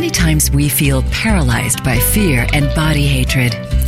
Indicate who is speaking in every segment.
Speaker 1: Many times we feel paralyzed by fear and body hatred.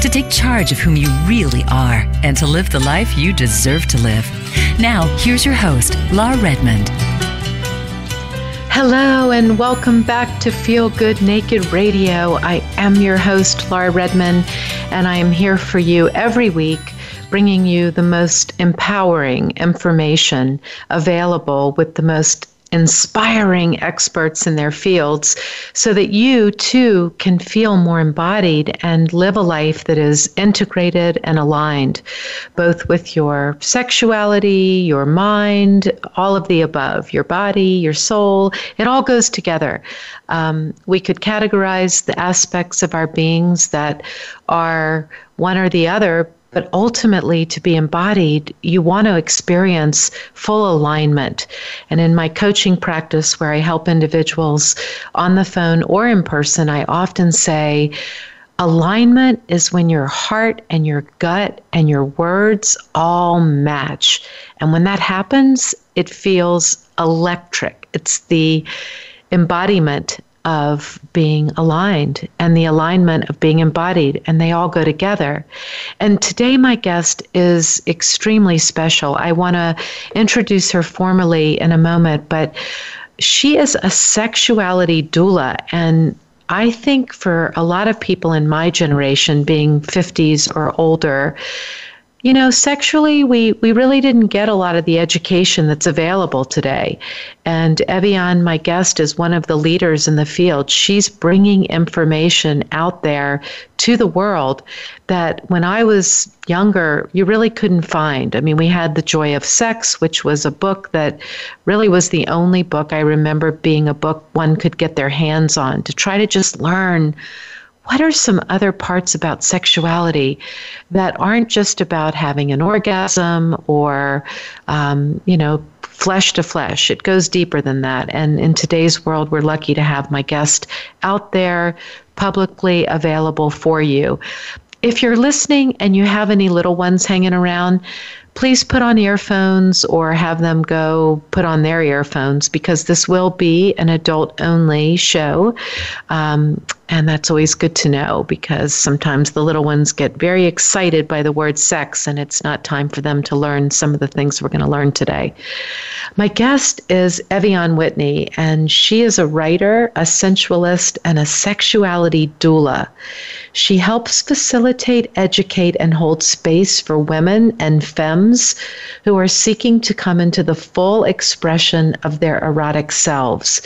Speaker 1: To take charge of whom you really are and to live the life you deserve to live. Now, here's your host, Lar Redmond.
Speaker 2: Hello, and welcome back to Feel Good Naked Radio. I am your host, Lar Redmond, and I am here for you every week, bringing you the most empowering information available with the most inspiring experts in their fields so that you too can feel more embodied and live a life that is integrated and aligned, both with your sexuality, your mind, all of the above, your body, your soul. It all goes together. Um, we could categorize the aspects of our beings that are one or the other but ultimately, to be embodied, you want to experience full alignment. And in my coaching practice, where I help individuals on the phone or in person, I often say, Alignment is when your heart and your gut and your words all match. And when that happens, it feels electric. It's the embodiment of being aligned and the alignment of being embodied, and they all go together. And today, my guest is extremely special. I want to introduce her formally in a moment, but she is a sexuality doula, and I think for a lot of people in my generation, being 50s or older, you know, sexually, we, we really didn't get a lot of the education that's available today. And Ev'Yan, my guest, is one of the leaders in the field. She's bringing information out there to the world that when I was younger, you really couldn't find. I mean, we had The Joy of Sex, which was a book that really was the only book I remember being a book one could get their hands on to try to just learn what are some other parts about sexuality that aren't just about having an orgasm or, um, you know, flesh to flesh? It goes deeper than that. And in today's world, we're lucky to have my guest out there publicly available for you. If you're listening and you have any little ones hanging around, please put on earphones or have them go put on their earphones because this will be an adult only show. Um, and that's always good to know because sometimes the little ones get very excited by the word sex, and it's not time for them to learn some of the things we're going to learn today. My guest is Ev'Yan Whitney, and she is a writer, a sensualist, and a sexuality doula. She helps facilitate, educate, and hold space for women and femmes who are seeking to come into the full expression of their erotic selves.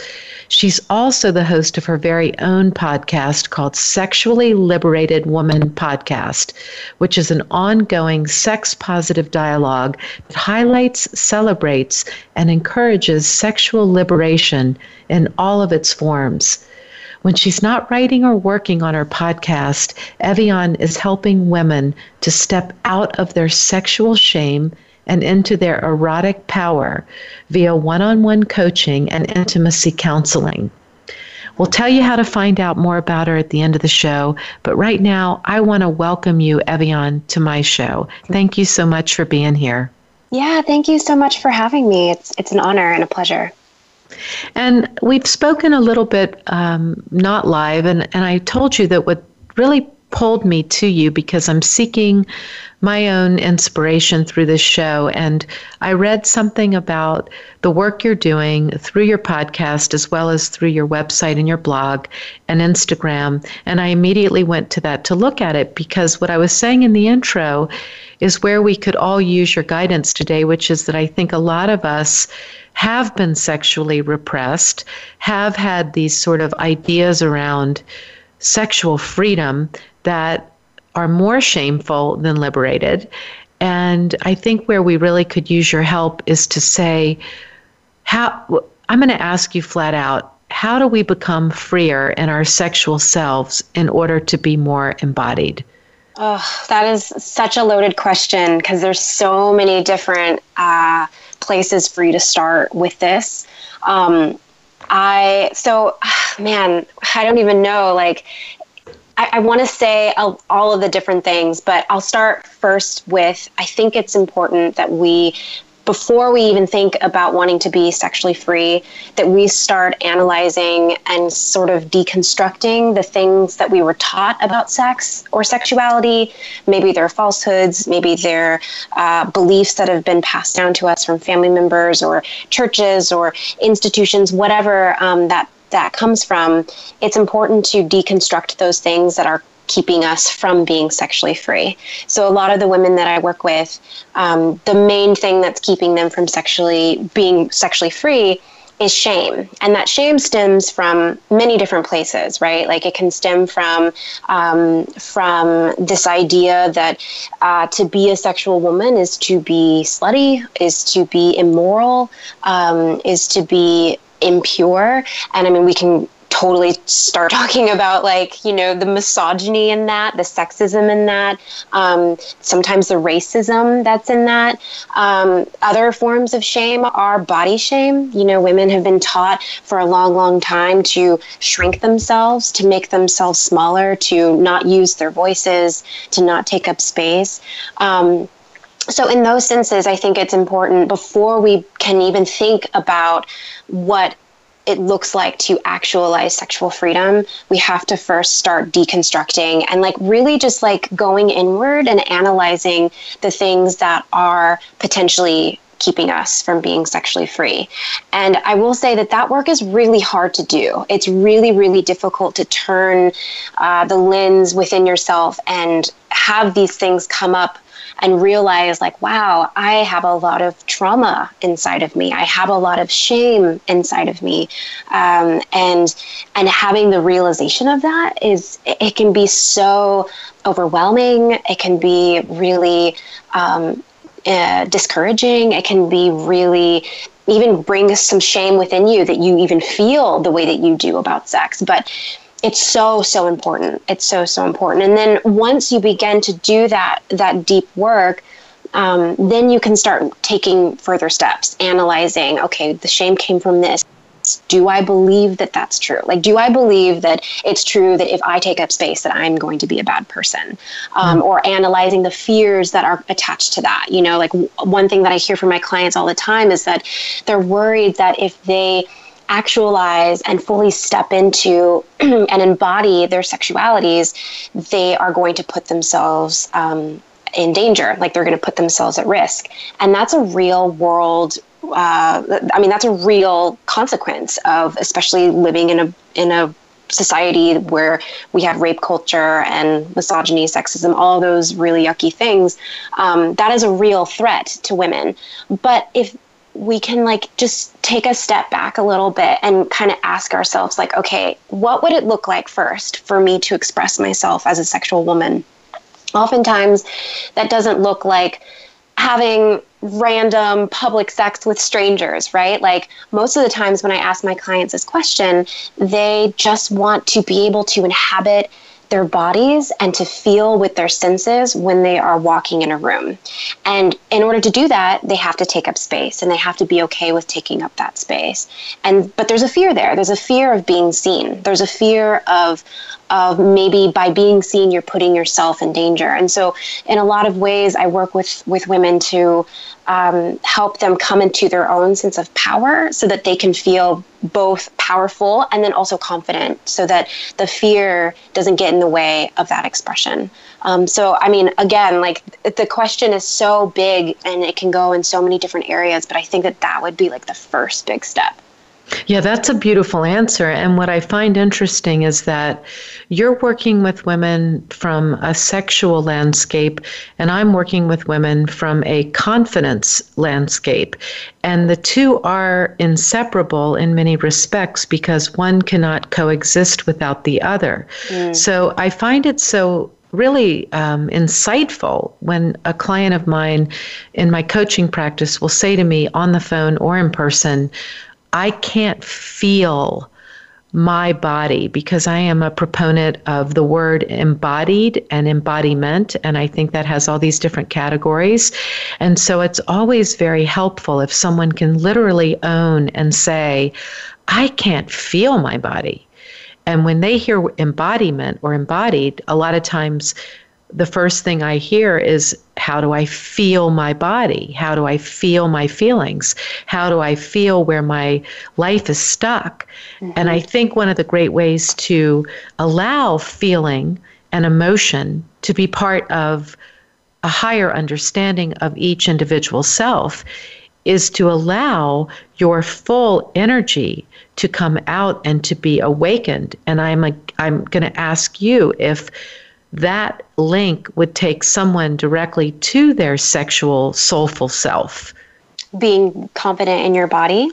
Speaker 2: She's also the host of her very own podcast called Sexually Liberated Woman Podcast, which is an ongoing sex positive dialogue that highlights, celebrates, and encourages sexual liberation in all of its forms. When she's not writing or working on her podcast, Ev'Yan is helping women to step out of their sexual shame and into their erotic power via one on one coaching and intimacy counseling. We'll tell you how to find out more about her at the end of the show, but right now I want to welcome you, Ev'Yan, to my show. Thank you so much for being here.
Speaker 3: Yeah, thank you so much for having me. It's it's an honor and a pleasure.
Speaker 2: And we've spoken a little bit, um, not live, and, and I told you that what really pulled me to you because I'm seeking my own inspiration through this show. And I read something about the work you're doing through your podcast as well as through your website and your blog and Instagram. And I immediately went to that to look at it because what I was saying in the intro is where we could all use your guidance today, which is that I think a lot of us have been sexually repressed, have had these sort of ideas around sexual freedom that are more shameful than liberated. And I think where we really could use your help is to say, how I'm going to ask you flat out, how do we become freer in our sexual selves in order to be more embodied?
Speaker 3: Oh, that is such a loaded question because there's so many different uh, places for you to start with this. Um, I so man, I don't even know. Like, I, I want to say all, all of the different things, but I'll start first with I think it's important that we before we even think about wanting to be sexually free, that we start analyzing and sort of deconstructing the things that we were taught about sex or sexuality. Maybe they're falsehoods, maybe they're uh, beliefs that have been passed down to us from family members or churches or institutions, whatever um, that that comes from. It's important to deconstruct those things that are keeping us from being sexually free. So a lot of the women that I work with, um, the main thing that's keeping them from sexually being sexually free is shame and that shame stems from many different places right like it can stem from um, from this idea that uh, to be a sexual woman is to be slutty is to be immoral um, is to be impure. And i mean we can totally start talking about like you know the misogyny in that the sexism in that um, sometimes the racism that's in that. Um, other forms of shame are body shame. You know women have been taught for a long long time to shrink themselves to make themselves smaller to not use their voices to not take up space. Um, so in those senses i think it's important before we can even think about what it looks like to actualize sexual freedom, we have to first start deconstructing and like really just like going inward and analyzing the things that are potentially keeping us from being sexually free. And I will say that that work is really hard to do. It's really, really difficult to turn uh, the lens within yourself and have these things come up and realize like wow i have a lot of trauma inside of me. I have a lot of shame inside of me. Um, and and having the realization of that is it can be so overwhelming. It can be really um, uh, discouraging. It can be really even bring some shame within you that you even feel the way that you do about sex. But it's so so important. It's so so important. And then once you begin to do that that deep work um, then you can start taking further steps analyzing okay the shame came from this. Do i believe that that's true? Like do i believe that it's true that if i take up space that i'm going to be a bad person? Um, or analyzing the fears that are attached to that. You know like w- one thing that i hear from my clients all the time is that they're worried that if they actualize and fully step into and embody their sexualities, they are going to put themselves um, in danger, like they're going to put themselves at risk. And that's a real world. Uh, I mean, that's a real consequence of especially living in a in a society where we have rape culture and misogyny, sexism, all those really yucky things. Um, that is a real threat to women. But if we can like just take a step back a little bit and kind of ask ourselves like okay what would it look like first for me to express myself as a sexual woman oftentimes that doesn't look like having random public sex with strangers, right? Like most of the times when I ask my clients this question, they just want to be able to inhabit their bodies and to feel with their senses when they are walking in a room. And in order to do that, they have to take up space and they have to be okay with taking up that space. And but there's a fear there. There's a fear of being seen. There's a fear of of maybe by being seen you're putting yourself in danger. And so in a lot of ways I work with with women to um, help them come into their own sense of power so that they can feel both powerful and then also confident so that the fear doesn't get in the way of that expression. Um, so, I mean, again, like the question is so big and it can go in so many different areas, but I think that that would be like the first big step.
Speaker 2: Yeah, that's a beautiful answer. And what I find interesting is that you're working with women from a sexual landscape, and I'm working with women from a confidence landscape. And the two are inseparable in many respects because one cannot coexist without the other. Mm. So I find it so really um, insightful when a client of mine in my coaching practice will say to me on the phone or in person, I can't feel my body because I am a proponent of the word embodied and embodiment. And I think that has all these different categories. And so it's always very helpful if someone can literally own and say, I can't feel my body. And when they hear embodiment or embodied, a lot of times the first thing I hear is how do I feel my body? How do I feel my feelings? How do I feel where my life is stuck? Mm-hmm. And I think one of the great ways to allow feeling and emotion to be part of a higher understanding of each individual self is to allow your full energy to come out and to be awakened. And I'm a, I'm going to ask you if that link would take someone directly to their sexual soulful self.
Speaker 3: Being confident in your body?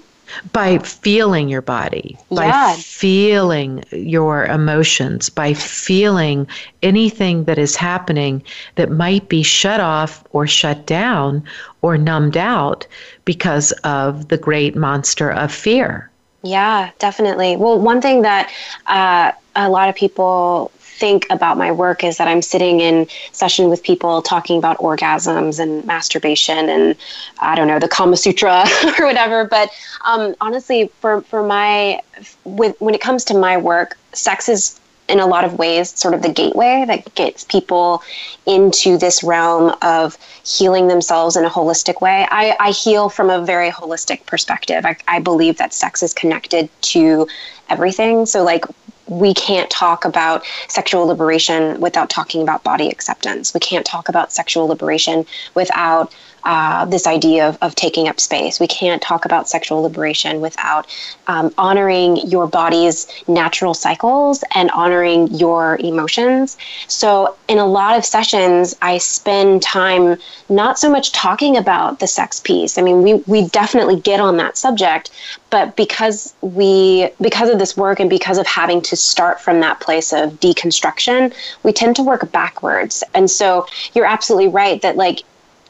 Speaker 2: By feeling your body,
Speaker 3: yeah.
Speaker 2: by feeling your emotions, by feeling anything that is happening that might be shut off or shut down or numbed out because of the great monster of fear.
Speaker 3: Yeah, definitely. Well, one thing that uh, a lot of people think about my work is that I'm sitting in session with people talking about orgasms and masturbation and I don't know the Kama Sutra or whatever. But um, honestly, for for my with when it comes to my work, sex is in a lot of ways sort of the gateway that gets people into this realm of healing themselves in a holistic way. I, I heal from a very holistic perspective. I, I believe that sex is connected to everything. So, like, we can't talk about sexual liberation without talking about body acceptance. We can't talk about sexual liberation without uh, this idea of, of taking up space. We can't talk about sexual liberation without um, honoring your body's natural cycles and honoring your emotions. So, in a lot of sessions, I spend time not so much talking about the sex piece. I mean, we, we definitely get on that subject, but because we because of this work and because of having to start from that place of deconstruction, we tend to work backwards. And so, you're absolutely right that like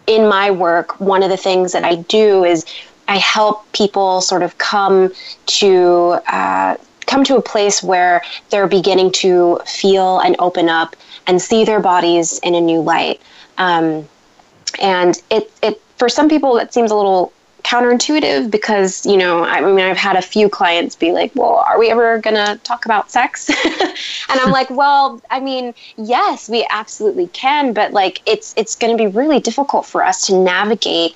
Speaker 3: in my work, one of the things that I do is I help people sort of come to uh, come to a place where they're beginning to feel and open up and see their bodies in a new light. Um, and it, it for some people it seems a little counterintuitive because you know I mean I've had a few clients be like, "Well, are we ever going to talk about sex?" and I'm like, "Well, I mean, yes, we absolutely can, but like it's it's going to be really difficult for us to navigate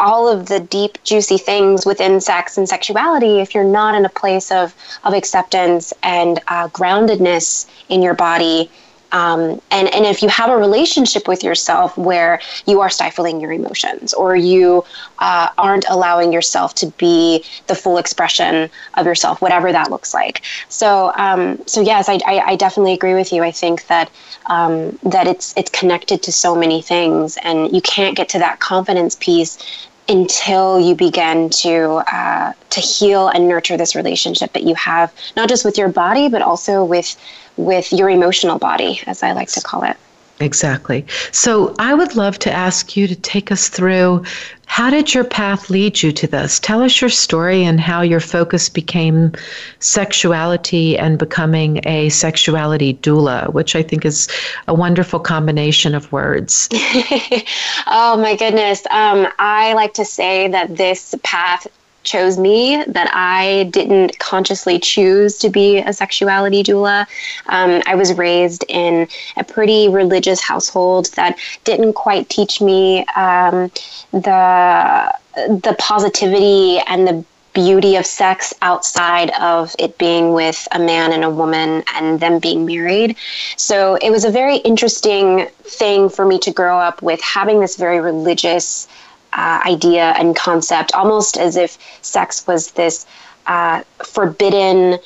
Speaker 3: all of the deep juicy things within sex and sexuality if you're not in a place of of acceptance and uh, groundedness in your body um, and, and if you have a relationship with yourself where you are stifling your emotions or you uh, aren't allowing yourself to be the full expression of yourself, whatever that looks like. So, um, so yes, I, I, I, definitely agree with you. I think that um, that it's it's connected to so many things, and you can't get to that confidence piece until you begin to uh, to heal and nurture this relationship that you have not just with your body but also with with your emotional body, as I like to call it.
Speaker 2: Exactly. So I would love to ask you to take us through how did your path lead you to this? Tell us your story and how your focus became sexuality and becoming a sexuality doula, which I think is a wonderful combination of words.
Speaker 3: oh my goodness. Um, I like to say that this path chose me, that I didn't consciously choose to be a sexuality doula. Um, I was raised in a pretty religious household that didn't quite teach me um, the the positivity and the beauty of sex outside of it being with a man and a woman and them being married. So it was a very interesting thing for me to grow up with having this very religious uh, idea and concept, almost as if sex was this uh, forbidden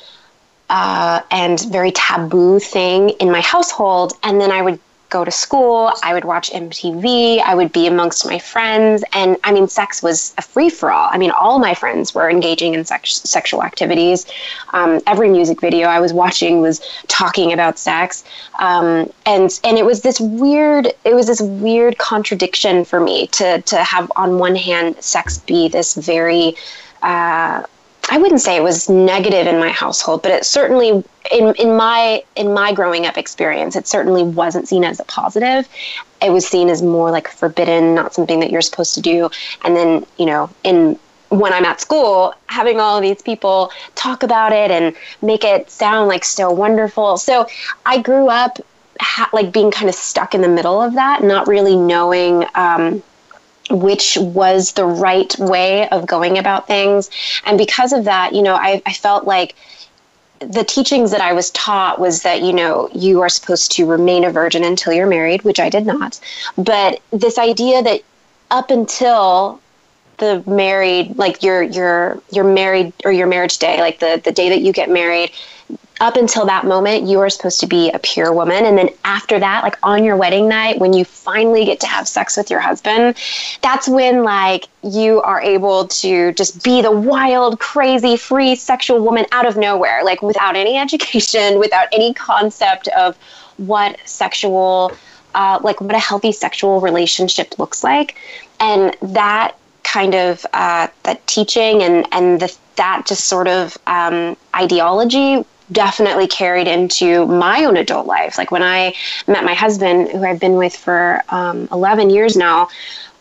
Speaker 3: uh, and very taboo thing in my household. And then I would go to school, I would watch MTV, I would be amongst my friends. And I mean, sex was a free for all. I mean, all my friends were engaging in sex- sexual activities. Um, every music video I was watching was talking about sex. Um, and, and it was this weird, it was this weird contradiction for me to, to have on one hand, sex be this very, uh, I wouldn't say it was negative in my household, but it certainly in in my in my growing up experience, it certainly wasn't seen as a positive. It was seen as more like forbidden, not something that you're supposed to do. And then, you know, in when I'm at school, having all of these people talk about it and make it sound like so wonderful. So I grew up ha- like being kind of stuck in the middle of that, not really knowing um, which was the right way of going about things. And because of that, you know, I, I felt like the teachings that I was taught was that, you know, you are supposed to remain a virgin until you're married, which I did not. But this idea that up until the married like your your your married or your marriage day like the the day that you get married up until that moment, you are supposed to be a pure woman. And then after that, like on your wedding night, when you finally get to have sex with your husband, that's when like you are able to just be the wild, crazy, free sexual woman out of nowhere, like without any education, without any concept of what sexual, uh, like what a healthy sexual relationship looks like. And that kind of uh, that teaching and and the, that just sort of um, ideology definitely carried into my own adult life. Like when I met my husband, who I've been with for um, 11 years now,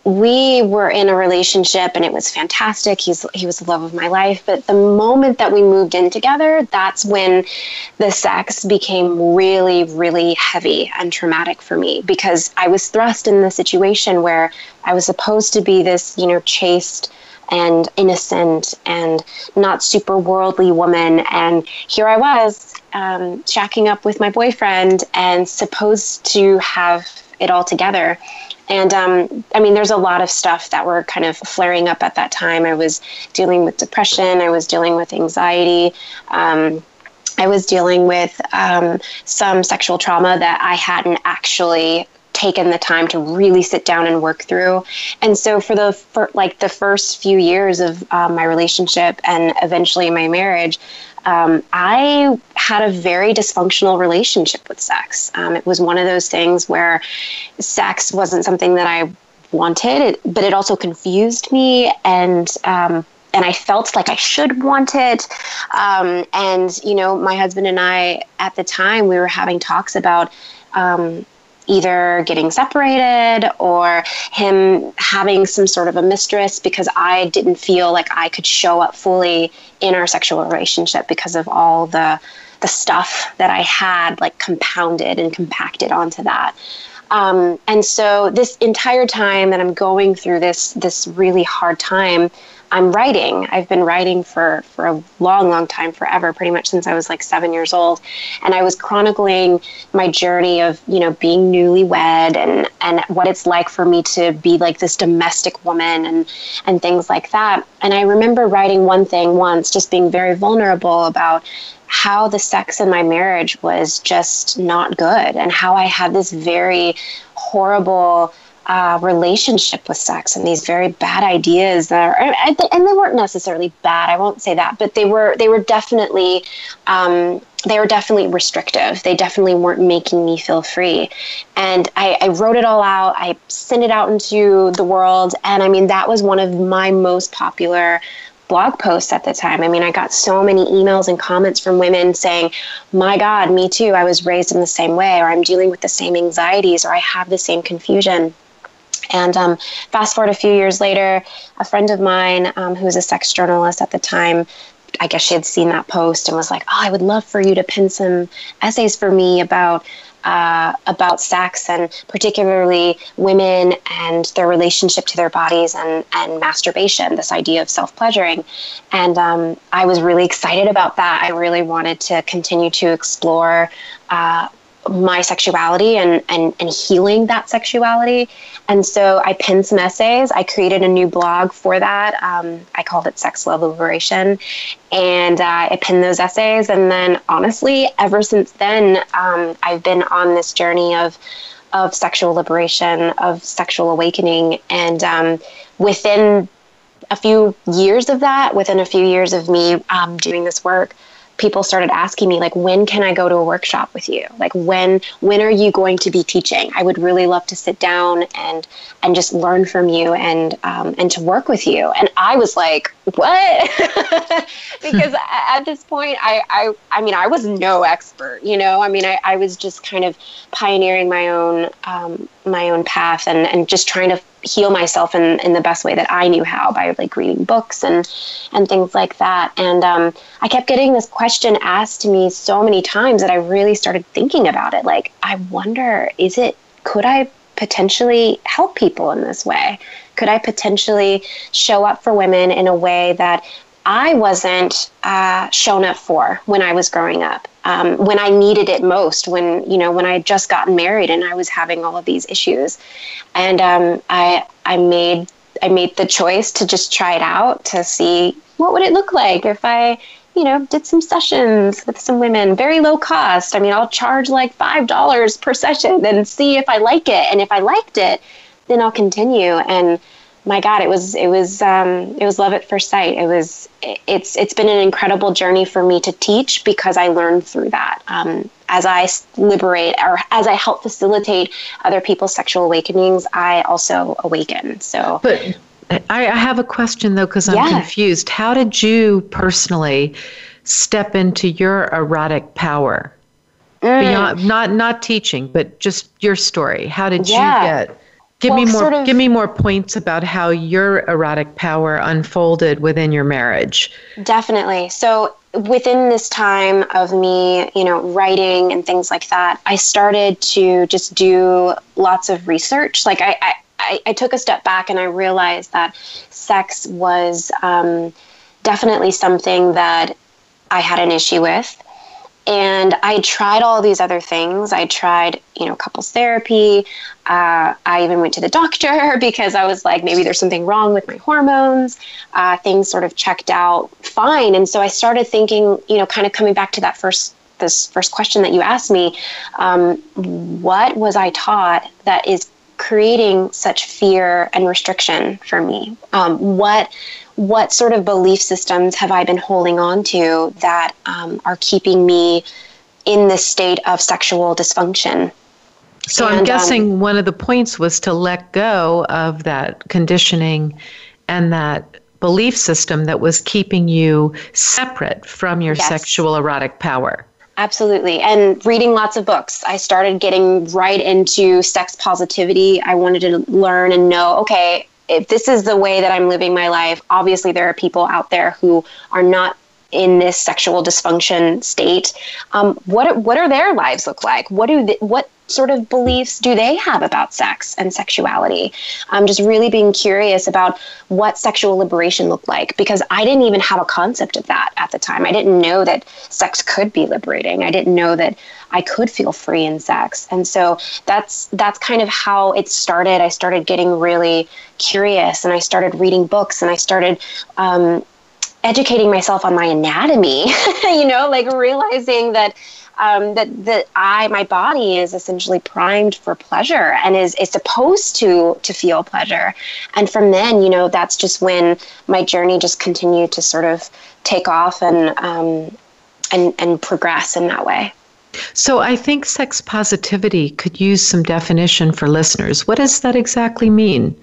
Speaker 3: we were in a relationship and it was fantastic. He's he was the love of my life. But the moment that we moved in together, that's when the sex became really, really heavy and traumatic for me because I was thrust in the situation where I was supposed to be this, you know, chaste and innocent and not super worldly woman. And here I was, um, shacking up with my boyfriend and supposed to have it all together. And um, I mean, there's a lot of stuff that were kind of flaring up at that time. I was dealing with depression, I was dealing with anxiety. Um, I was dealing with um, some sexual trauma that I hadn't actually taken the time to really sit down and work through. And so for the for like the first few years of um, my relationship and eventually my marriage, um, I had a very dysfunctional relationship with sex. Um, it was one of those things where sex wasn't something that I wanted, but it also confused me and um, and I felt like I should want it. Um, and you know, my husband and I at the time we were having talks about um, either getting separated or him having some sort of a mistress because I didn't feel like I could show up fully in our sexual relationship because of all the the stuff that I had like compounded and compacted onto that. Um, and so this entire time that I'm going through this this really hard time, I'm writing. I've been writing for for a long, long time, forever, pretty much since I was like seven years old. And I was chronicling my journey of you know being newlywed and and what it's like for me to be like this domestic woman and and things like that. And I remember writing one thing once, just being very vulnerable about how the sex in my marriage was just not good and how I had this very horrible uh, relationship with sex and these very bad ideas that are, and they weren't necessarily bad. I won't say that, but they were they were definitely um, they were definitely restrictive. They definitely weren't making me feel free. And I, I, wrote it all out. I sent it out into the world. And I mean, that was one of my most popular blog posts at the time. I mean, I got so many emails and comments from women saying, My God, me too. I was raised in the same way, or I'm dealing with the same anxieties, or I have the same confusion. And um, fast forward a few years later, a friend of mine um, who was a sex journalist at the time, I guess she had seen that post and was like, "Oh, I would love for you to pin some essays for me about uh, about sex and particularly women and their relationship to their bodies and and masturbation. This idea of self pleasuring." And um, I was really excited about that. I really wanted to continue to explore. Uh, my sexuality and, and, and healing that sexuality. And so I pinned some essays. I created a new blog for that. Um, I called it Sex Love Liberation. And uh, I pinned those essays. And then honestly, ever since then, um, I've been on this journey of, of sexual liberation, of sexual awakening. And um, within a few years of that, within a few years of me um, doing this work, people started asking me like when can i go to a workshop with you? Like when when are you going to be teaching? I would really love to sit down and and just learn from you and um, and to work with you. And i was like what? Because at this point I, I i mean i was no expert you know? I mean i, I was just kind of pioneering my own um, my own path and and just trying to heal myself in, in the best way that I knew how by like reading books and and things like that. And um, I kept getting this question asked to me so many times that I really started thinking about it. Like, I wonder, is it could I potentially help people in this way? Could I potentially show up for women in a way that I wasn't uh, shown up for when I was growing up, um, when I needed it most, when you know when I had just gotten married and I was having all of these issues, and um, I I made I made the choice to just try it out to see what would it look like if I you know did some sessions with some women, very low cost. I mean, I'll charge like five dollars per session and see if I like it, and if I liked it, then I'll continue. And my God, it was it was um, it was love at first sight. It was it's it's been an incredible journey for me to teach because I learned through that. Um, as I liberate or as I help facilitate other people's sexual awakenings, I also awaken. So,
Speaker 2: but I, I have a question though because I'm yeah. confused. How did you personally step into your erotic power? Mm. Beyond not not teaching, but just your story. How did yeah. you get? Give well, me more. Sort of, give me more points about how your erotic power unfolded within your marriage.
Speaker 3: Definitely. So within this time of me, you know, writing and things like that, I started to just do lots of research. Like I, I, I took a step back and I realized that sex was um, definitely something that I had an issue with and I tried all these other things. I tried, you know, couples therapy. Uh, I even went to the doctor because I was like, maybe there's something wrong with my hormones. Uh, things sort of checked out fine, and so I started thinking, you know, kind of coming back to that first this first question that you asked me, um, what was I taught that is creating such fear and restriction for me? Um, what what sort of belief systems have I been holding on to that um, are keeping me in this state of sexual dysfunction?
Speaker 2: So and, I'm um, guessing um, one of the points was to let go of that conditioning and that belief system that was keeping you separate from your yes. sexual erotic power.
Speaker 3: Absolutely. And reading lots of books. I started getting right into sex positivity. I wanted to learn and know okay, if this is the way that I'm living my life, obviously there are people out there who are not in this sexual dysfunction state. Um, what what are their lives look like? What do they, what sort of beliefs do they have about sex and sexuality? I'm just really being curious about what sexual liberation looked like because I didn't even have a concept of that at the time. I didn't know that sex could be liberating. I didn't know that I could feel free in sex. And so that's that's kind of how it started. I started getting really curious and I started reading books and I started um, educating myself on my anatomy, you know, like realizing that um, that that I my body is essentially primed for pleasure and is is supposed to to feel pleasure. And from then, you know, that's just when my journey just continued to sort of take off and um, and and progress in that way.
Speaker 2: So I think sex positivity could use some definition for listeners. What does that exactly mean?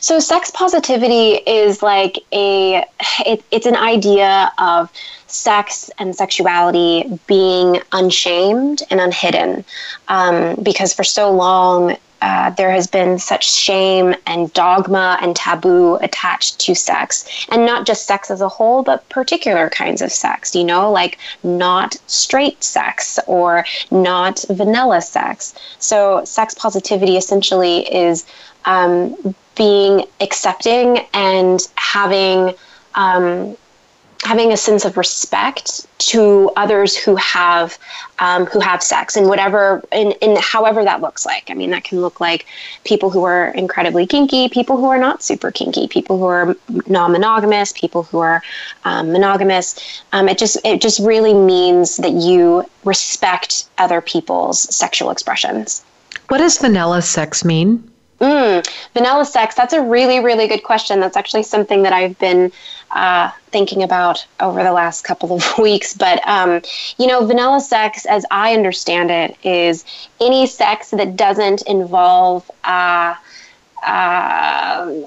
Speaker 3: So sex positivity is like a it, it's an idea of sex and sexuality being unshamed and unhidden. Um, because for so long, uh, there has been such shame and dogma and taboo attached to sex, and not just sex as a whole, but particular kinds of sex, you know, like not straight sex or not vanilla sex. So, sex positivity essentially is um, being accepting and having. Um, having a sense of respect to others who have um, who have sex and whatever in, in however that looks like. I mean that can look like people who are incredibly kinky people who are not super kinky people who are non-monogamous people who are um, monogamous. Um, it just it just really means that you respect other people's sexual expressions.
Speaker 2: What does vanilla sex mean
Speaker 3: Mm, vanilla sex, that's a really, really good question. That's actually something that I've been uh, thinking about over the last couple of weeks. But, um, you know, vanilla sex, as I understand it, is any sex that doesn't involve. Uh, uh,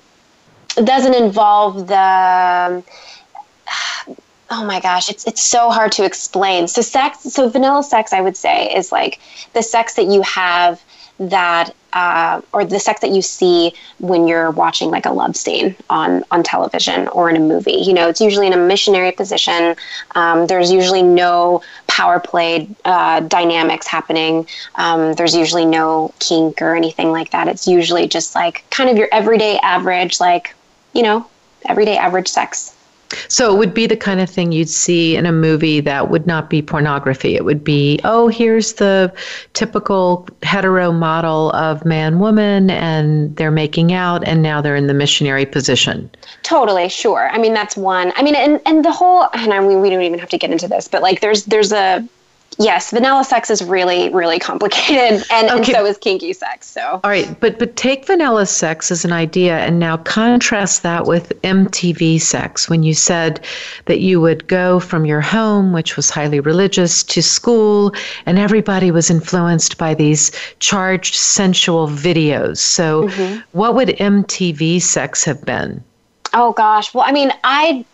Speaker 3: doesn't involve the oh my gosh, it's it's so hard to explain. So sex, so vanilla sex, I would say, is like the sex that you have that uh, or the sex that you see when you're watching like a love scene on on television or in a movie. You know, it's usually in a missionary position. Um, there's usually no power play uh, dynamics happening. Um, there's usually no kink or anything like that. It's usually just like kind of your everyday average, like you know, everyday average sex.
Speaker 2: So it would be the kind of thing you'd see in a movie that would not be pornography. It would be, oh, here's the typical hetero model of man woman, and they're making out, and now they're in the missionary position.
Speaker 3: Totally, sure. I mean, that's one. I mean, and, and the whole, and I mean, we don't even have to get into this, but like there's there's a yes, vanilla sex is really, really complicated, and, okay. and, so is kinky sex. So,
Speaker 2: all right, but but take vanilla sex as an idea, and now contrast that with MTV sex. When you said that you would go from your home, which was highly religious, to school, and everybody was influenced by these charged, sensual videos. So, mm-hmm. what would MTV sex have been?
Speaker 3: Oh gosh, well, I mean, I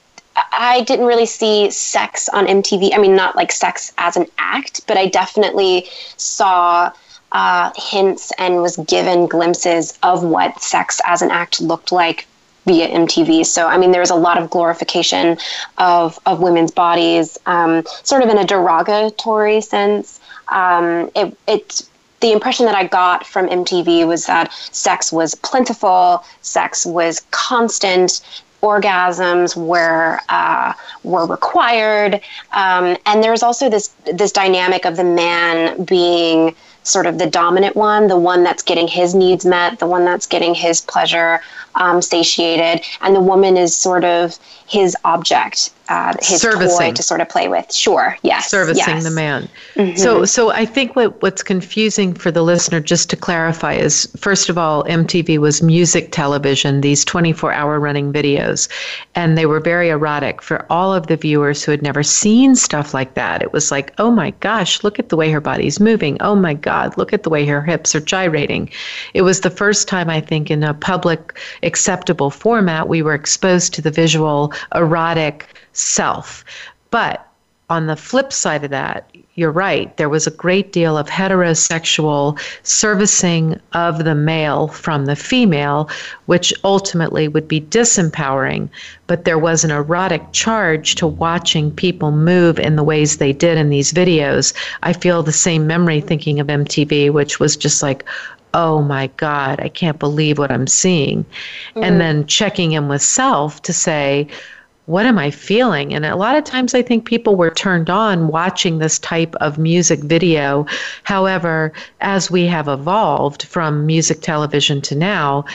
Speaker 3: I didn't really see sex on MTV. I mean, not like sex as an act, but I definitely saw uh, hints and was given glimpses of what sex as an act looked like via MTV. So, I mean, there was a lot of glorification of, of women's bodies, um, sort of in a derogatory sense. Um, it, it, the impression that I got from MTV was that sex was plentiful, sex was constant, orgasms were uh, were required, um, and there's also this this dynamic of the man being sort of the dominant one, the one that's getting his needs met, the one that's getting his pleasure um, satiated, and the woman is sort of his object, uh, his Servicing. toy to sort of play with. Sure, yes,
Speaker 2: servicing
Speaker 3: yes.
Speaker 2: the man. Mm-hmm. So, so I think what what's confusing for the listener, just to clarify, is first of all, MTV was music television, these 24-hour running videos, and they were very erotic for all of the viewers who had never seen stuff like that. It was like, oh my gosh, look at the way her body's moving. Oh my God, look at the way her hips are gyrating. It was the first time I think in a public acceptable format we were exposed to the visual erotic self. But on the flip side of that, you're right. There was a great deal of heterosexual servicing of the male from the female, which ultimately would be disempowering. But there was an erotic charge to watching people move in the ways they did in these videos. I feel the same memory thinking of MTV, which was just like, oh my God, I can't believe what I'm seeing. Mm. And then checking in with self to say, what am I feeling? And a lot of times I think people were turned on watching this type of music video. However, as we have evolved from music television to now,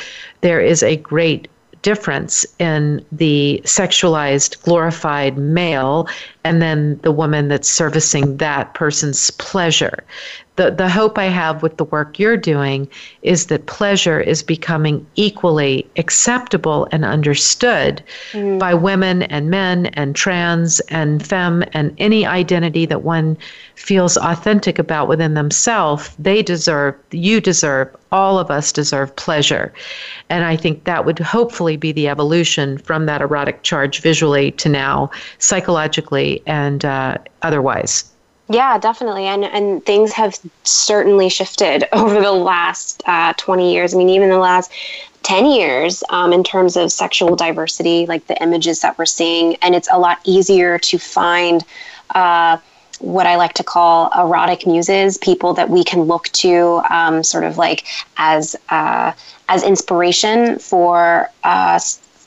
Speaker 2: there is a great difference in the sexualized, glorified male and then the woman that's servicing that person's pleasure the, the hope I have with the work you're doing is that pleasure is becoming equally acceptable and understood mm. by women and men and trans and femme and any identity that one feels authentic about within themselves. They deserve, you deserve, all of us deserve pleasure. And I think that would hopefully be the evolution from that erotic charge visually to now psychologically and uh, otherwise.
Speaker 3: Yeah, definitely, and and things have certainly shifted over the last uh, twenty years. I mean, even the last 10 years um, in terms of sexual diversity, like the images that we're seeing. And it's a lot easier to find uh, what I like to call erotic muses, people that we can look to um, sort of like as, uh, as inspiration for uh,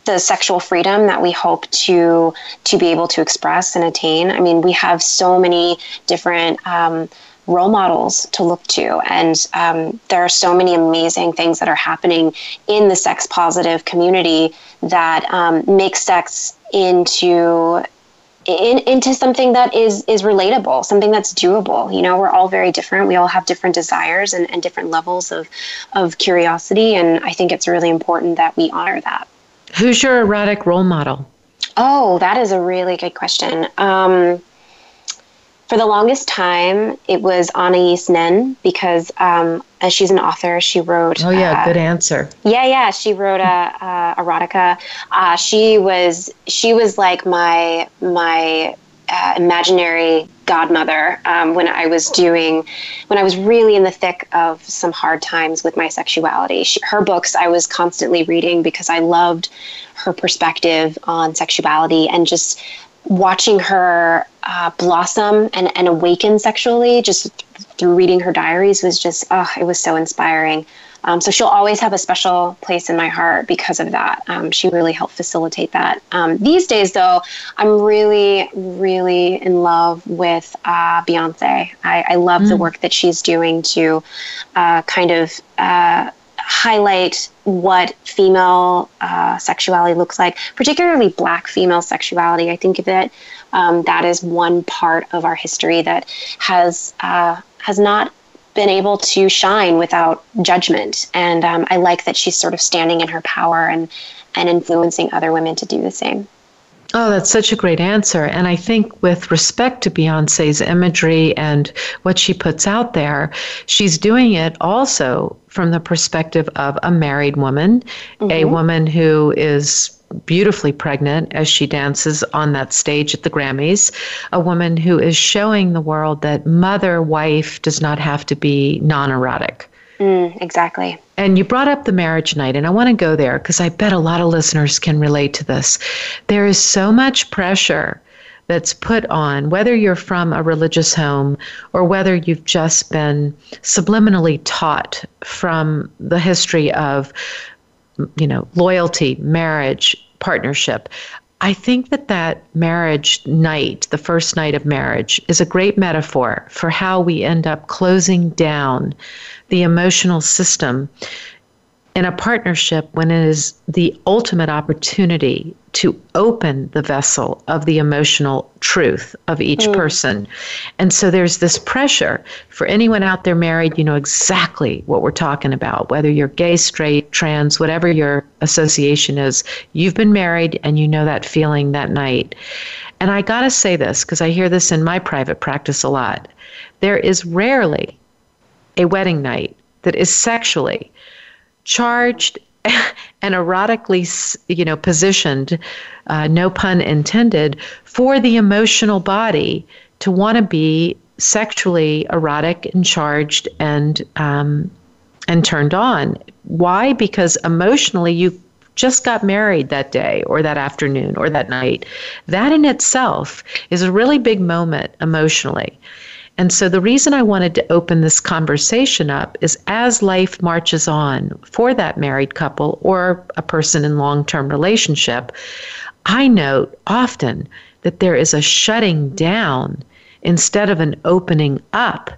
Speaker 3: the sexual freedom that we hope to to be able to express and attain. I mean, we have so many different um, role models to look to, and um, there are so many amazing things that are happening in the sex positive community that um, make sex into in, into something that is is relatable, something that's doable. You know, we're all very different. We all have different desires and, and different levels of of curiosity, and I think it's really important that we honor that.
Speaker 2: Who's your erotic role model?
Speaker 3: Oh, that is a really good question. Um, for the longest time, it was Anais Nin because um, as she's an author, she wrote.
Speaker 2: Oh yeah, uh, good answer.
Speaker 3: Yeah, yeah, she wrote a, a erotica. Uh, she was she was like my my uh, imaginary godmother um, when I was doing, when I was really in the thick of some hard times with my sexuality. She, her books I was constantly reading because I loved her perspective on sexuality and just watching her uh, blossom and, and awaken sexually just through reading her diaries was just, oh, it was so inspiring. Um, so she'll always have a special place in my heart because of that. Um, she really helped facilitate that. Um, these days, though, I'm really, really in love with uh, Beyonce. I, I love mm. the work that she's doing to uh, kind of uh, highlight what female uh, sexuality looks like, particularly black female sexuality. I think that um, that is one part of our history that has uh, has not been able to shine without judgment. And um, I like that she's sort of standing in her power and and influencing other women to do the same.
Speaker 2: Oh, that's such a great answer. And I think, with respect to Beyonce's imagery and what she puts out there, she's doing it also from the perspective of a married woman, mm-hmm. a woman who is beautifully pregnant as she dances on that stage at the Grammys, a woman who is showing the world that mother wife does not have to be non erotic.
Speaker 3: Mm, exactly.
Speaker 2: And you brought up the marriage night, and I want to go there because I bet a lot of listeners can relate to this. There is so much pressure that's put on, whether you're from a religious home or whether you've just been subliminally taught from the history of, you know, loyalty, marriage, partnership. I think that that marriage night, the first night of marriage, is a great metaphor for how we end up closing down the emotional system in a partnership when it is the ultimate opportunity to open the vessel of the emotional truth of each mm. person. And so there's this pressure for anyone out there married, you know exactly what we're talking about, whether you're gay, straight, trans, whatever your association is. You've been married and you know that feeling that night. And I got to say this because I hear this in my private practice a lot. There is rarely a wedding night that is sexually charged and erotically, you know, positioned, uh, no pun intended, for the emotional body to want to be sexually erotic and charged and um, and turned on. Why? Because emotionally, you just got married that day or that afternoon or that night. That in itself is a really big moment emotionally. And so the reason I wanted to open this conversation up is as life marches on for that married couple or a person in long-term relationship, I note often that there is a shutting down instead of an opening up.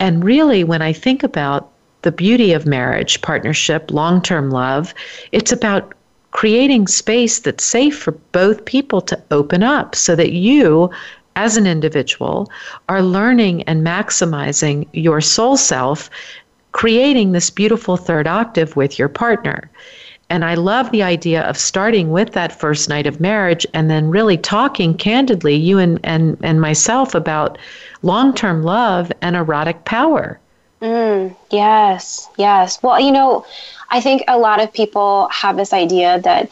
Speaker 2: And really when I think about the beauty of marriage, partnership, long-term love, it's about creating space that's safe for both people to open up so that you as an individual are learning and maximizing your soul self, creating this beautiful third octave with your partner. And I love the idea of starting with that first night of marriage and then really talking candidly, you and, and, and myself, about long term love and erotic power.
Speaker 3: Mm, yes, yes. Well, you know, I think a lot of people have this idea that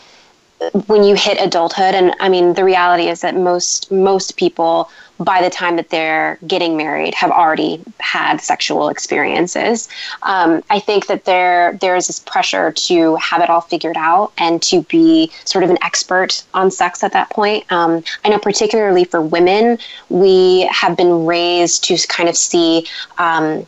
Speaker 3: when you hit adulthood and i mean the reality is that most most people by the time that they're getting married have already had sexual experiences. Um, i think that there there's this pressure to have it all figured out and to be sort of an expert on sex at that point. Um, i know particularly for women we have been raised to kind of see um,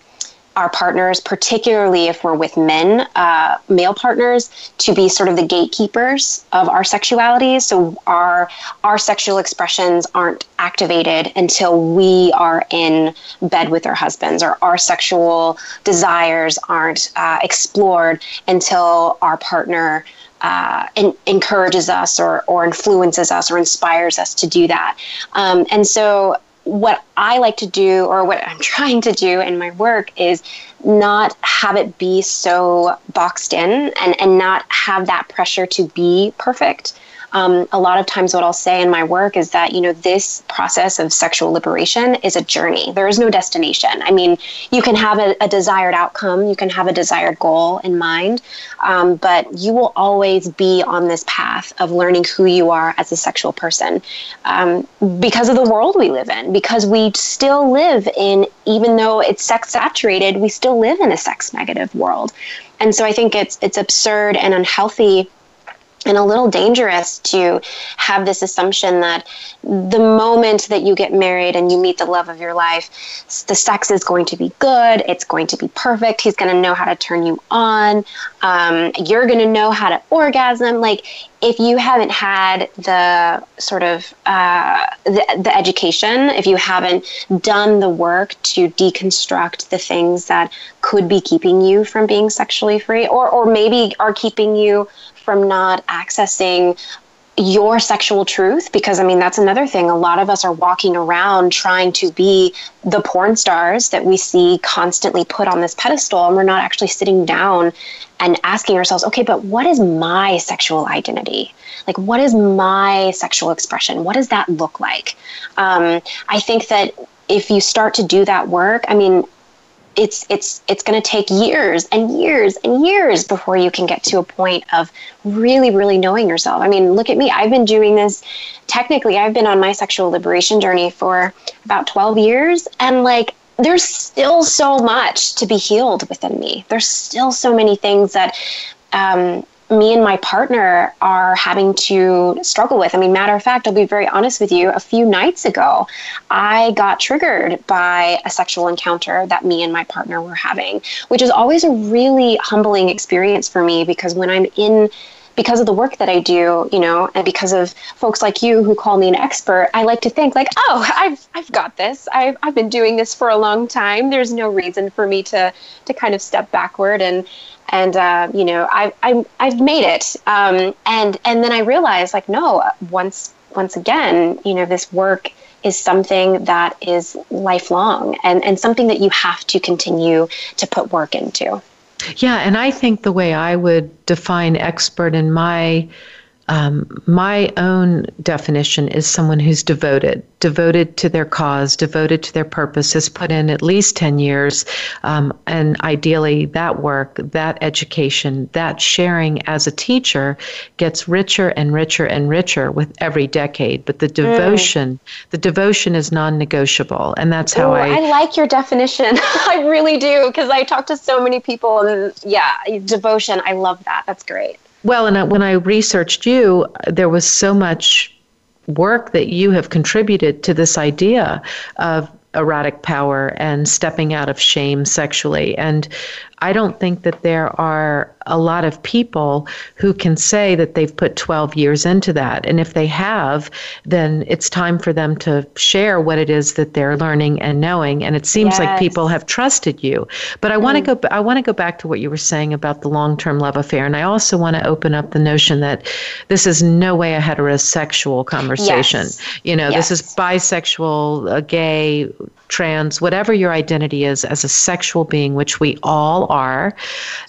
Speaker 3: our partners, particularly if we're with men, uh, male partners, to be sort of the gatekeepers of our sexuality. So our our sexual expressions aren't activated until we are in bed with our husbands, or our sexual desires aren't uh, explored until our partner uh, encourages us or, or influences us or inspires us to do that. Um, and so, what I like to do, or what I'm trying to do in my work, is not have it be so boxed in and, and not have that pressure to be perfect um, a lot of times what I'll say in my work is that, you know, this process of sexual liberation is a journey. There is no destination. I mean, you can have a, a desired outcome, you can have a desired goal in mind, um, but you will always be on this path of learning who you are as a sexual person um, because of the world we live in, because we still live in, even though it's sex saturated, we still live in a sex negative world. And so I think it's it's absurd and unhealthy and a little dangerous to have this assumption that the moment that you get married and you meet the love of your life, the sex is going to be good, it's going to be perfect, he's going to know how to turn you on, um, you're going to know how to orgasm. Like, if you haven't had the sort of uh, the, the education, if you haven't done the work to deconstruct the things that could be keeping you from being sexually free, or, or maybe are keeping you from not accessing your sexual truth because i mean that's another thing. A lot of us are walking around trying to be the porn stars that we see constantly put on this pedestal and we're not actually sitting down and asking ourselves okay but what is my sexual identity? Like what is my sexual expression? What does that look like? Um, i think that if you start to do that work i mean it's it's it's going to take years and years and years before you can get to a point of really really knowing yourself. I mean look at me. I've been doing this technically i've been on my sexual liberation journey for about 12 years and like there's still so much to be healed within me. There's still so many things that um, me and my partner are having to struggle with. I mean, matter of fact, I'll be very honest with you. A few nights ago, I got triggered by a sexual encounter that me and my partner were having, which is always a really humbling experience for me because when I'm in because of the work that I do, you know, and because of folks like you who call me an expert, I like to think like, oh, I've I've got this. I've I've been doing this for a long time. There's no reason for me to to kind of step backward and and uh, you know I, I I've made it. Um, and and then I realized like no, once once again, you know this work is something that is lifelong and and something that you have to continue to put work into.
Speaker 2: Yeah, and I think the way I would define expert in my um, my own definition is someone who's devoted, devoted to their cause, devoted to their purpose, has put in at least 10 years. Um, and ideally, that work, that education, that sharing as a teacher gets richer and richer and richer with every decade. But the mm. devotion, mm. the devotion is non negotiable. And that's how Ooh, I.
Speaker 3: I like your definition. I really do, because I talk to so many people. And yeah, devotion, I love that. That's great.
Speaker 2: Well, and when I researched you, there was so much work that you have contributed to this idea of erotic power and stepping out of shame sexually. And I don't think that there are a lot of people who can say that they've put 12 years into that. And if they have, then it's time for them to share what it is that they're learning and knowing. And it seems yes. like people have trusted you. But I want to mm. go I want to go back to what you were saying about the long-term love affair and I also want to open up the notion that this is no way a heterosexual conversation. Yes. You know, yes. this is bisexual, a gay, trans, whatever your identity is as a sexual being, which we all are,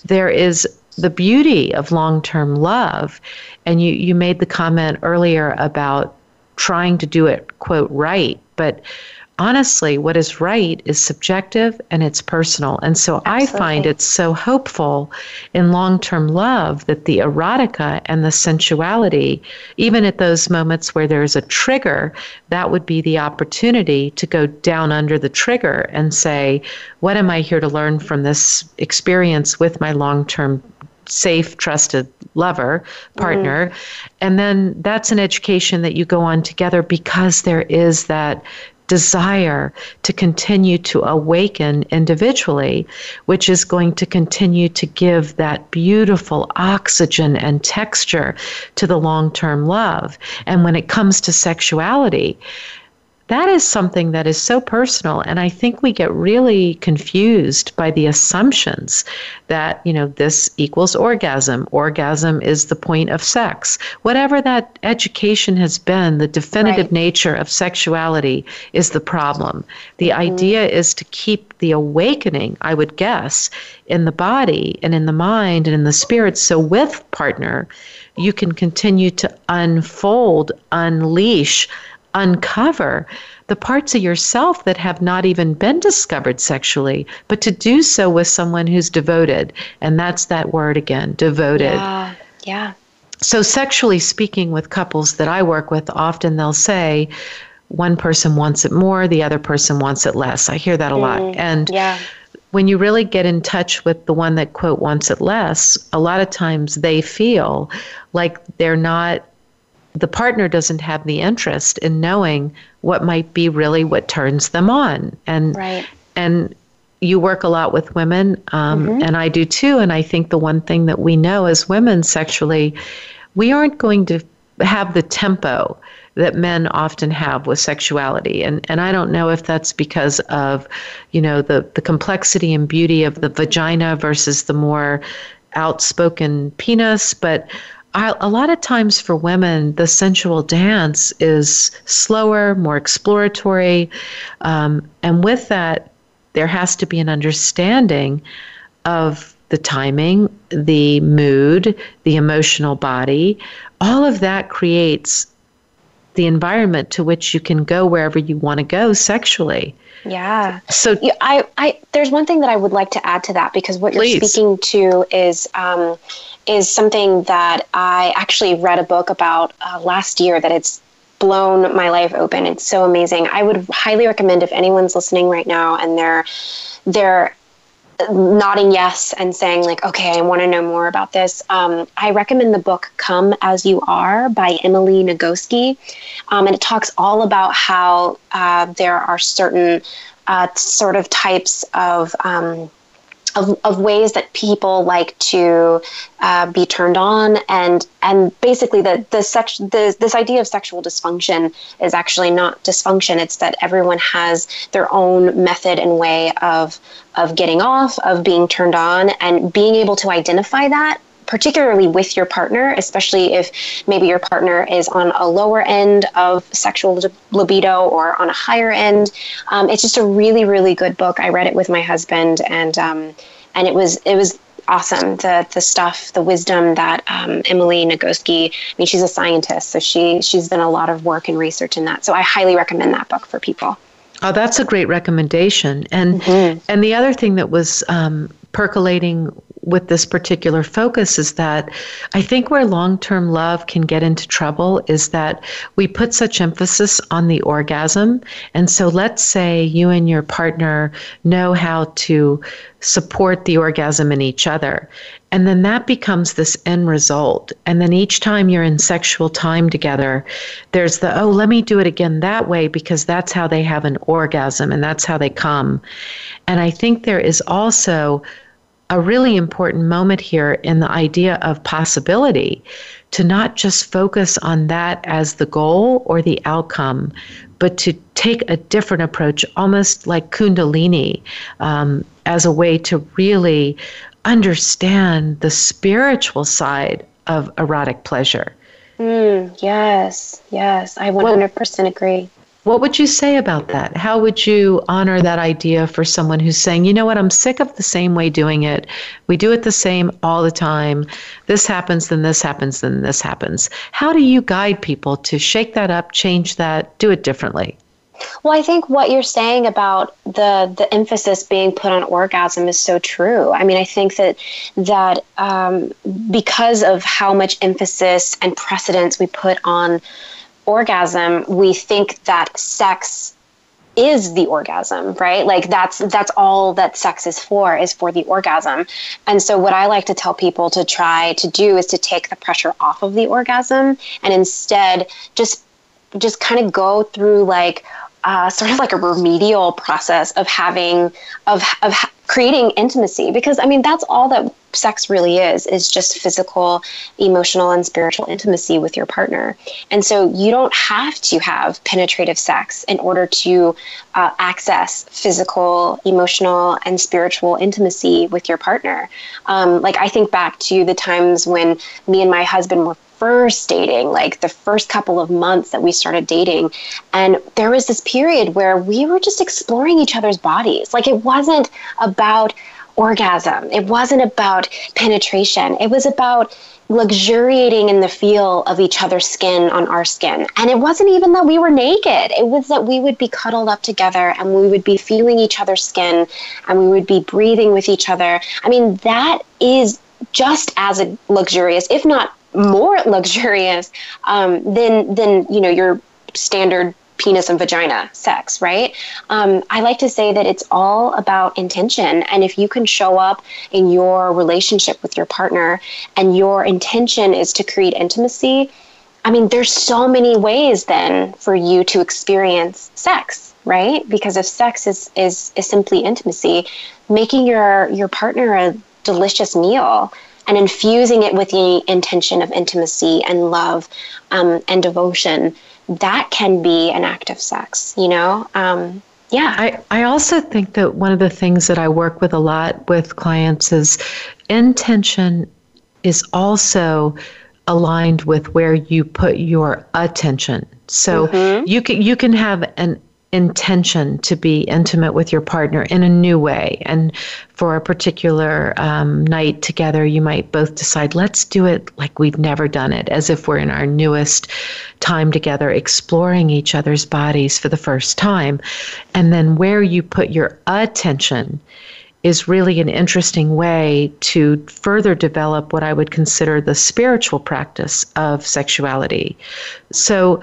Speaker 2: there is the beauty of long term love. And you, you made the comment earlier about trying to do it, quote, right. But honestly, what is right is subjective and it's personal. And so Absolutely. I find it so hopeful in long term love that the erotica and the sensuality, even at those moments where there's a trigger, that would be the opportunity to go down under the trigger and say, what am I here to learn from this experience with my long term safe, trusted lover, partner. Mm-hmm. And then that's an education that you go on together because there is that desire to continue to awaken individually, which is going to continue to give that beautiful oxygen and texture to the long term love. And when it comes to sexuality, that is something that is so personal. And I think we get really confused by the assumptions that, you know, this equals orgasm. Orgasm is the point of sex. Whatever that education has been, the definitive right. nature of sexuality is the problem. The mm-hmm. idea is to keep the awakening, I would guess, in the body and in the mind and in the spirit. So with partner, you can continue to unfold, unleash, uncover the parts of yourself that have not even been discovered sexually, but to do so with someone who's devoted. And that's that word again devoted.
Speaker 3: Yeah. Yeah.
Speaker 2: So, sexually speaking, with couples that I work with, often they'll say, one person wants it more, the other person wants it less. I hear that a mm, lot. And
Speaker 3: yeah
Speaker 2: when you really get in touch with the one that quote wants it less a lot of times they feel like they're not the partner doesn't have the interest in knowing what might be really what turns them on and
Speaker 3: right.
Speaker 2: and you work a lot with women um, mm-hmm. and i do too and i think the one thing that we know as women sexually we aren't going to have the tempo that men often have with sexuality. And and I don't know if that's because of, you know, the, the complexity and beauty of the vagina versus the more outspoken penis, but I, a lot of times for women, the sensual dance is slower, more exploratory. Um, and with that, there has to be an understanding of the timing, the mood, the emotional body. All of that creates the environment to which you can go wherever you want to go sexually.
Speaker 3: Yeah.
Speaker 2: So
Speaker 3: yeah, I, I, there's one thing that I would like to add to that because what please. you're speaking to is, um, is something that I actually read a book about uh, last year that it's blown my life open. It's so amazing. I would highly recommend if anyone's listening right now and they're, they're nodding yes and saying like okay i want to know more about this um, i recommend the book come as you are by emily nagoski um, and it talks all about how uh, there are certain uh, sort of types of um, of, of ways that people like to uh, be turned on and and basically the the sex the, this idea of sexual dysfunction is actually not dysfunction. It's that everyone has their own method and way of of getting off of being turned on and being able to identify that particularly with your partner, especially if maybe your partner is on a lower end of sexual libido or on a higher end. Um, it's just a really, really good book. I read it with my husband, and um, and it was it was awesome. The the stuff, the wisdom that um, Emily Nagoski. I mean, she's a scientist, so she she's done a lot of work and research in that. So I highly recommend that book for people.
Speaker 2: Oh, that's a great recommendation. And mm-hmm. and the other thing that was um, percolating with this particular focus is that I think where long term love can get into trouble is that we put such emphasis on the orgasm. And so let's say you and your partner know how to support the orgasm in each other. And then that becomes this end result. And then each time you're in sexual time together, there's the, oh, let me do it again that way because that's how they have an orgasm and that's how they come. And I think there is also a really important moment here in the idea of possibility to not just focus on that as the goal or the outcome, but to take a different approach, almost like Kundalini, um, as a way to really understand the spiritual side of erotic pleasure.
Speaker 3: Mm, yes, yes, I 100% well, agree.
Speaker 2: What would you say about that? How would you honor that idea for someone who's saying, you know what, I'm sick of the same way doing it. We do it the same all the time. This happens, then this happens, then this happens. How do you guide people to shake that up, change that, do it differently?
Speaker 3: Well, I think what you're saying about the the emphasis being put on orgasm is so true. I mean, I think that that um, because of how much emphasis and precedence we put on orgasm, we think that sex is the orgasm right? Like that's that's all that sex is for is for the orgasm. And so what i like to tell people to try to do is to take the pressure off of the orgasm and instead just just kind of go through like uh, sort of like a remedial process of having of of creating intimacy because i mean that's all that sex really is is just physical emotional and spiritual intimacy with your partner. And so you don't have to have penetrative sex in order to uh, access physical emotional and spiritual intimacy with your partner. Um, like i think back to the times when me and my husband were first dating, like the first couple of months that we started dating. And there was this period where we were just exploring each other's bodies. Like it wasn't about orgasm, it wasn't about penetration, it was about luxuriating in the feel of each other's skin on our skin. And it wasn't even that we were naked, it was that we would be cuddled up together and we would be feeling each other's skin and we would be breathing with each other. I mean, that is just as luxurious, if not more luxurious um, than than you know your standard penis and vagina sex, right? Um, I like to say that it's all about intention. And if you can show up in your relationship with your partner and your intention is to create intimacy, I mean, there's so many ways then for you to experience sex, right? Because if sex is, is, is simply intimacy, making your, your partner a delicious meal and infusing it with the intention of intimacy and love um, and devotion, that can be an act of sex, you know? Um, yeah.
Speaker 2: I, I also think that one of the things that I work with a lot with clients is intention is also aligned with where you put your attention. So mm-hmm. you can you can have an intention to be intimate with your partner in a new way. And for a particular um, night together, you might both decide, let's do it like we've never done it, as if we're in our newest time together, exploring each other's bodies for the first time. And then where you put your attention is really an interesting way to further develop what I would consider the spiritual practice of sexuality. So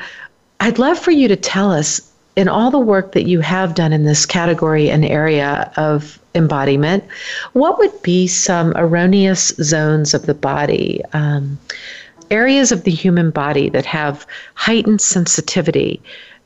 Speaker 2: I'd love for you to tell us in all the work that you have done in this category and area of embodiment, what would be some erogenous zones of the body, um, areas of the human body that have heightened sensitivity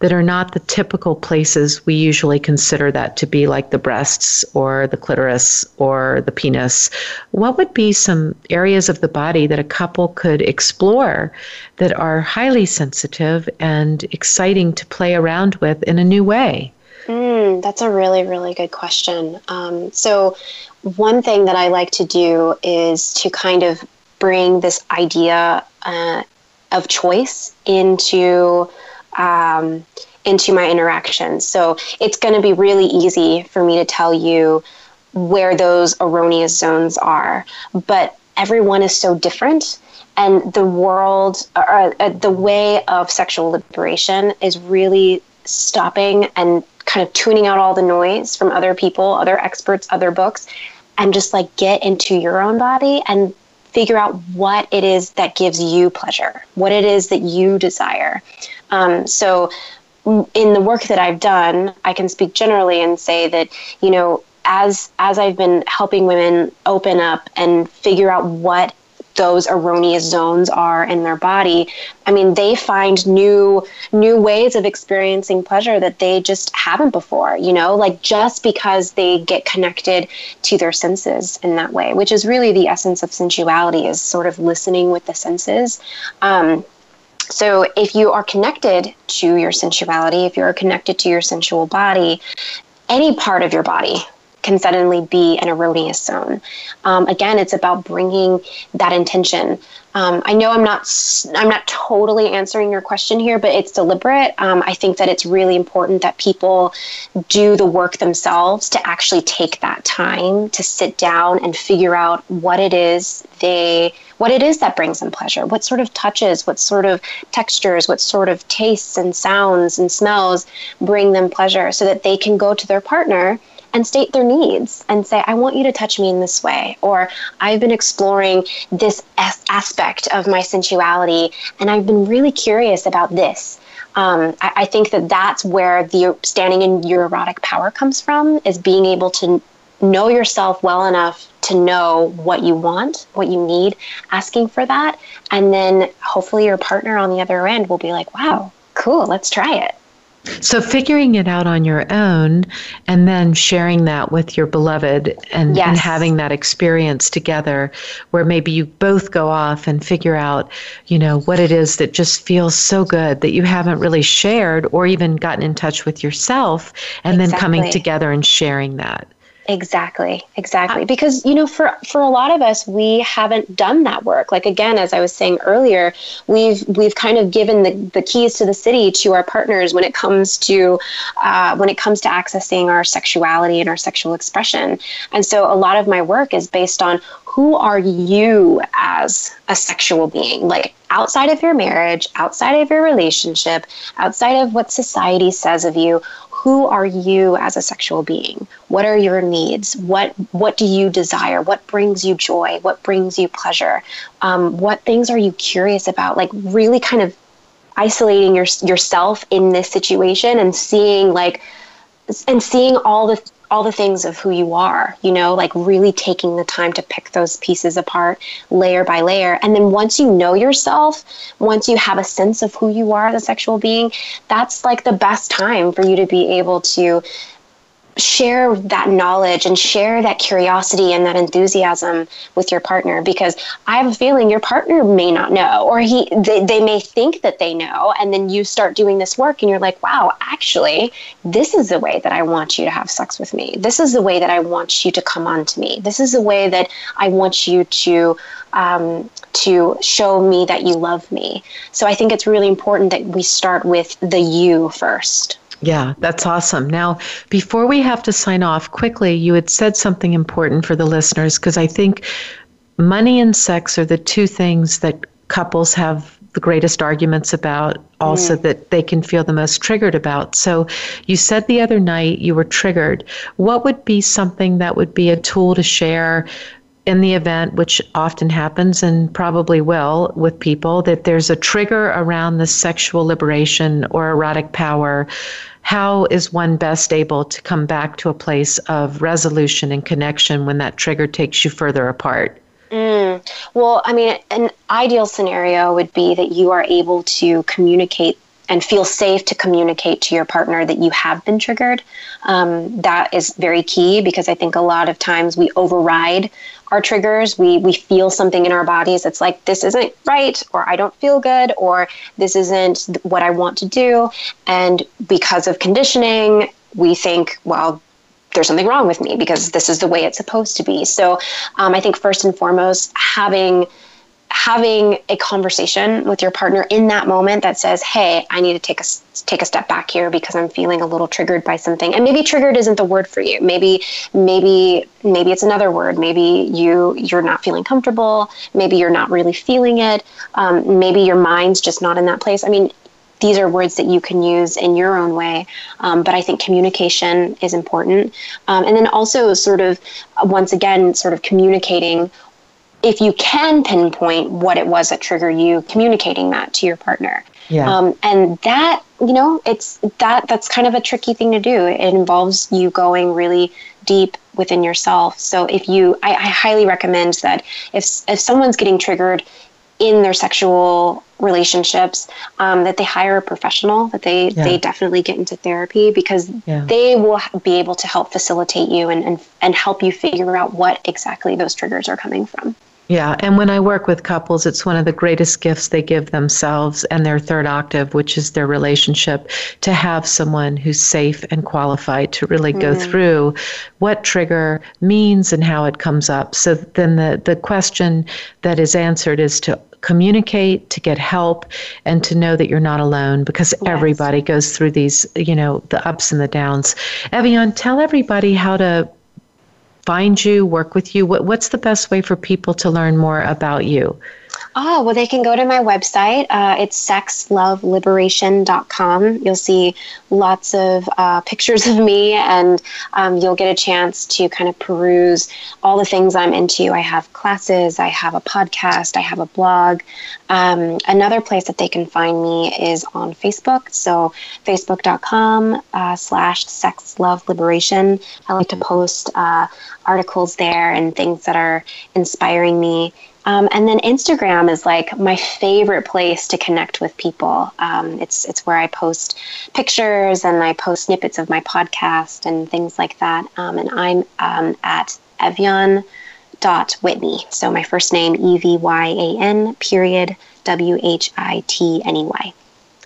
Speaker 2: that are not the typical places we usually consider that to be, like the breasts or the clitoris or the penis. What would be some areas of the body that a couple could explore that are highly sensitive and exciting to play around with in a new way?
Speaker 3: Mm, that's a really, really good question. Um, so, one thing that I like to do is to kind of bring this idea uh, of choice into um, into my interactions. So it's going to be really easy for me to tell you where those erogenous zones are. But everyone is so different. And the world, or, uh, the way of sexual liberation is really stopping and kind of tuning out all the noise from other people, other experts, other books, and just like get into your own body and figure out what it is that gives you pleasure, what it is that you desire. Um, so, in the work that I've done, I can speak generally and say that you know, as as I've been helping women open up and figure out what those erogenous zones are in their body i mean they find new new ways of experiencing pleasure that they just haven't before you know like just because they get connected to their senses in that way which is really the essence of sensuality is sort of listening with the senses. Um, so, if you are connected to your sensuality, if you are connected to your sensual body, any part of your body can suddenly be an erogenous zone. Um, again, it's about bringing that intention. Um, I know I'm not I'm not totally answering your question here, but it's deliberate. Um, I think that it's really important that people do the work themselves to actually take that time to sit down and figure out what it is they what it is that brings them pleasure, what sort of touches, what sort of textures, what sort of tastes and sounds and smells bring them pleasure, so that they can go to their partner and state their needs and say, I want you to touch me in this way, or I've been exploring this as- aspect of my sensuality and I've been really curious about this. Um, I, I, think that that's where the standing in your erotic power comes from is being able to know yourself well enough to know what you want, what you need, asking for that. And then hopefully your partner on the other end will be like, wow, cool, let's try it.
Speaker 2: So figuring it out on your own and then sharing that with your beloved and, yes. and, having that experience together where maybe you both go off and figure out, you know, what it is that just feels so good that you haven't really shared or even gotten in touch with yourself and exactly. then coming together and sharing that.
Speaker 3: Exactly, exactly. Because you know, for for a lot of us, we haven't done that work. Like again, as I was saying earlier, we've we've kind of given the, the keys to the city to our partners when it comes to uh, when it comes to accessing our sexuality and our sexual expression. And so, a lot of my work is based on who are you as a sexual being, like outside of your marriage, outside of your relationship, outside of what society says of you who are you as a sexual being? What are your needs? What what do you desire? What brings you joy? What brings you pleasure? Um, what things are you curious about? Like really kind of isolating your, yourself in this situation and seeing like and seeing all the all the things of who you are, you know, like really taking the time to pick those pieces apart layer by layer. And then once you know yourself, once you have a sense of who you are as a sexual being, that's like the best time for you to be able to share that knowledge and share that curiosity and that enthusiasm with your partner because i have a feeling your partner may not know or he they, they may think that they know and then you start doing this work and you're like wow actually this is the way that i want you to have sex with me. This is the way that i want you to come on to me. This is the way that i want you to um, to show me that you love me. So i think it's really important that we start with the you first
Speaker 2: yeah, that's awesome. Now, before we have to sign off, quickly, you had said something important for the listeners because I think money and sex are the two things that couples have the greatest arguments about, also mm. that they can feel the most triggered about. So, you said the other night you were triggered. What would be something that would be a tool to share in the event, which often happens and probably will with people, that there's a trigger around the sexual liberation or erotic power how is one best able to come back to a place of resolution and connection when that trigger takes you further apart?
Speaker 3: Mm. Well, I mean, an ideal scenario would be that you are able to communicate and feel safe to communicate to your partner that you have been triggered. Um, that is very key because I think a lot of times we override our triggers. We we feel something in our bodies. It's like this isn't right, or I don't feel good, or this isn't what I want to do. And because of conditioning, we think, well, there's something wrong with me because this is the way it's supposed to be. So um, I think first and foremost, having having a conversation with your partner in that moment that says, "Hey, I need to take a take a step back here because I'm feeling a little triggered by something." And maybe triggered isn't the word for you. Maybe maybe maybe it's another word. Maybe you you're not feeling comfortable. Maybe you're not really feeling it. Um, maybe your mind's just not in that place. I mean, these are words that you can use in your own way. Um, but I think communication is important. Um, and then also, sort of, once again, sort of communicating if you can pinpoint what it was that triggered you, communicating that to your partner. Yeah. Um, and that, you know, it's that that's kind of a tricky thing to do. It involves you going really deep within yourself. So if you, I, I highly recommend that if if someone's getting triggered in their sexual relationships, um, that they hire a professional, that they yeah. they definitely get into therapy because yeah. they will be able to help facilitate you and, and and help you figure out what exactly those triggers are coming from.
Speaker 2: Yeah, and when I work with couples, it's one of the greatest gifts they give themselves and their third octave, which is their relationship, to have someone who's safe and qualified to really mm. go through what trigger means and how it comes up. So then the, the question that is answered is to communicate, to get help, and to know that you're not alone because yes. everybody goes through these, you know, the ups and the downs. Ev'Yan, tell everybody how to find you, work with you? What, what's the best way for people to learn more about you?
Speaker 3: Oh, well, they can go to my website. Uh, it's sexloveliberation.com. You'll see lots of uh, pictures of me, and um, you'll get a chance to kind of peruse all the things I'm into. I have classes, I have a podcast, I have a blog. Um, another place that they can find me is on Facebook. So, facebook.com uh, slash sexloveliberation. I like to post uh, articles there and things that are inspiring me. Um, and then Instagram is like my favorite place to connect with people. Um, it's it's where I post pictures and I post snippets of my podcast and things like that. Um, and I'm um, at Evyan dot Whitney. So my first name E V Y A N period W H I T N E Y.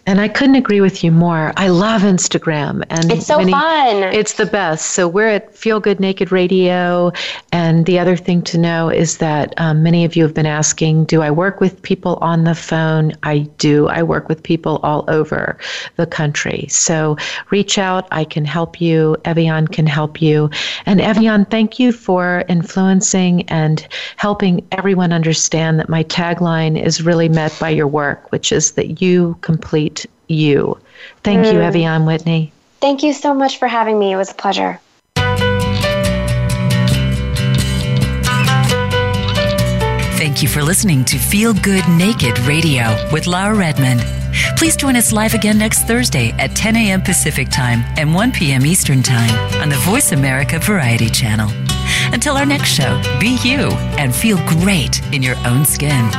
Speaker 2: And I couldn't agree with you more. I love Instagram, and
Speaker 3: it's so many, fun.
Speaker 2: It's the best. So we're at Feel Good Naked Radio, and the other thing to know is that um, many of you have been asking, "Do I work with people on the phone?" I do. I work with people all over the country. So reach out. I can help you. Ev'Yan can help you. And Ev'Yan, thank you for influencing and helping everyone understand that my tagline is really met by your work, which is that you complete you. Thank mm. you, Ev'Yan Whitney.
Speaker 3: Thank you so much for having me. It was a pleasure.
Speaker 1: Thank you for listening to Feel Good Naked Radio with Laura Redmond. Please join us live again next Thursday at 10 a.m. Pacific Time and 1 p.m. Eastern Time on the Voice America Variety Channel. Until our next show, be you and feel great in your own skin.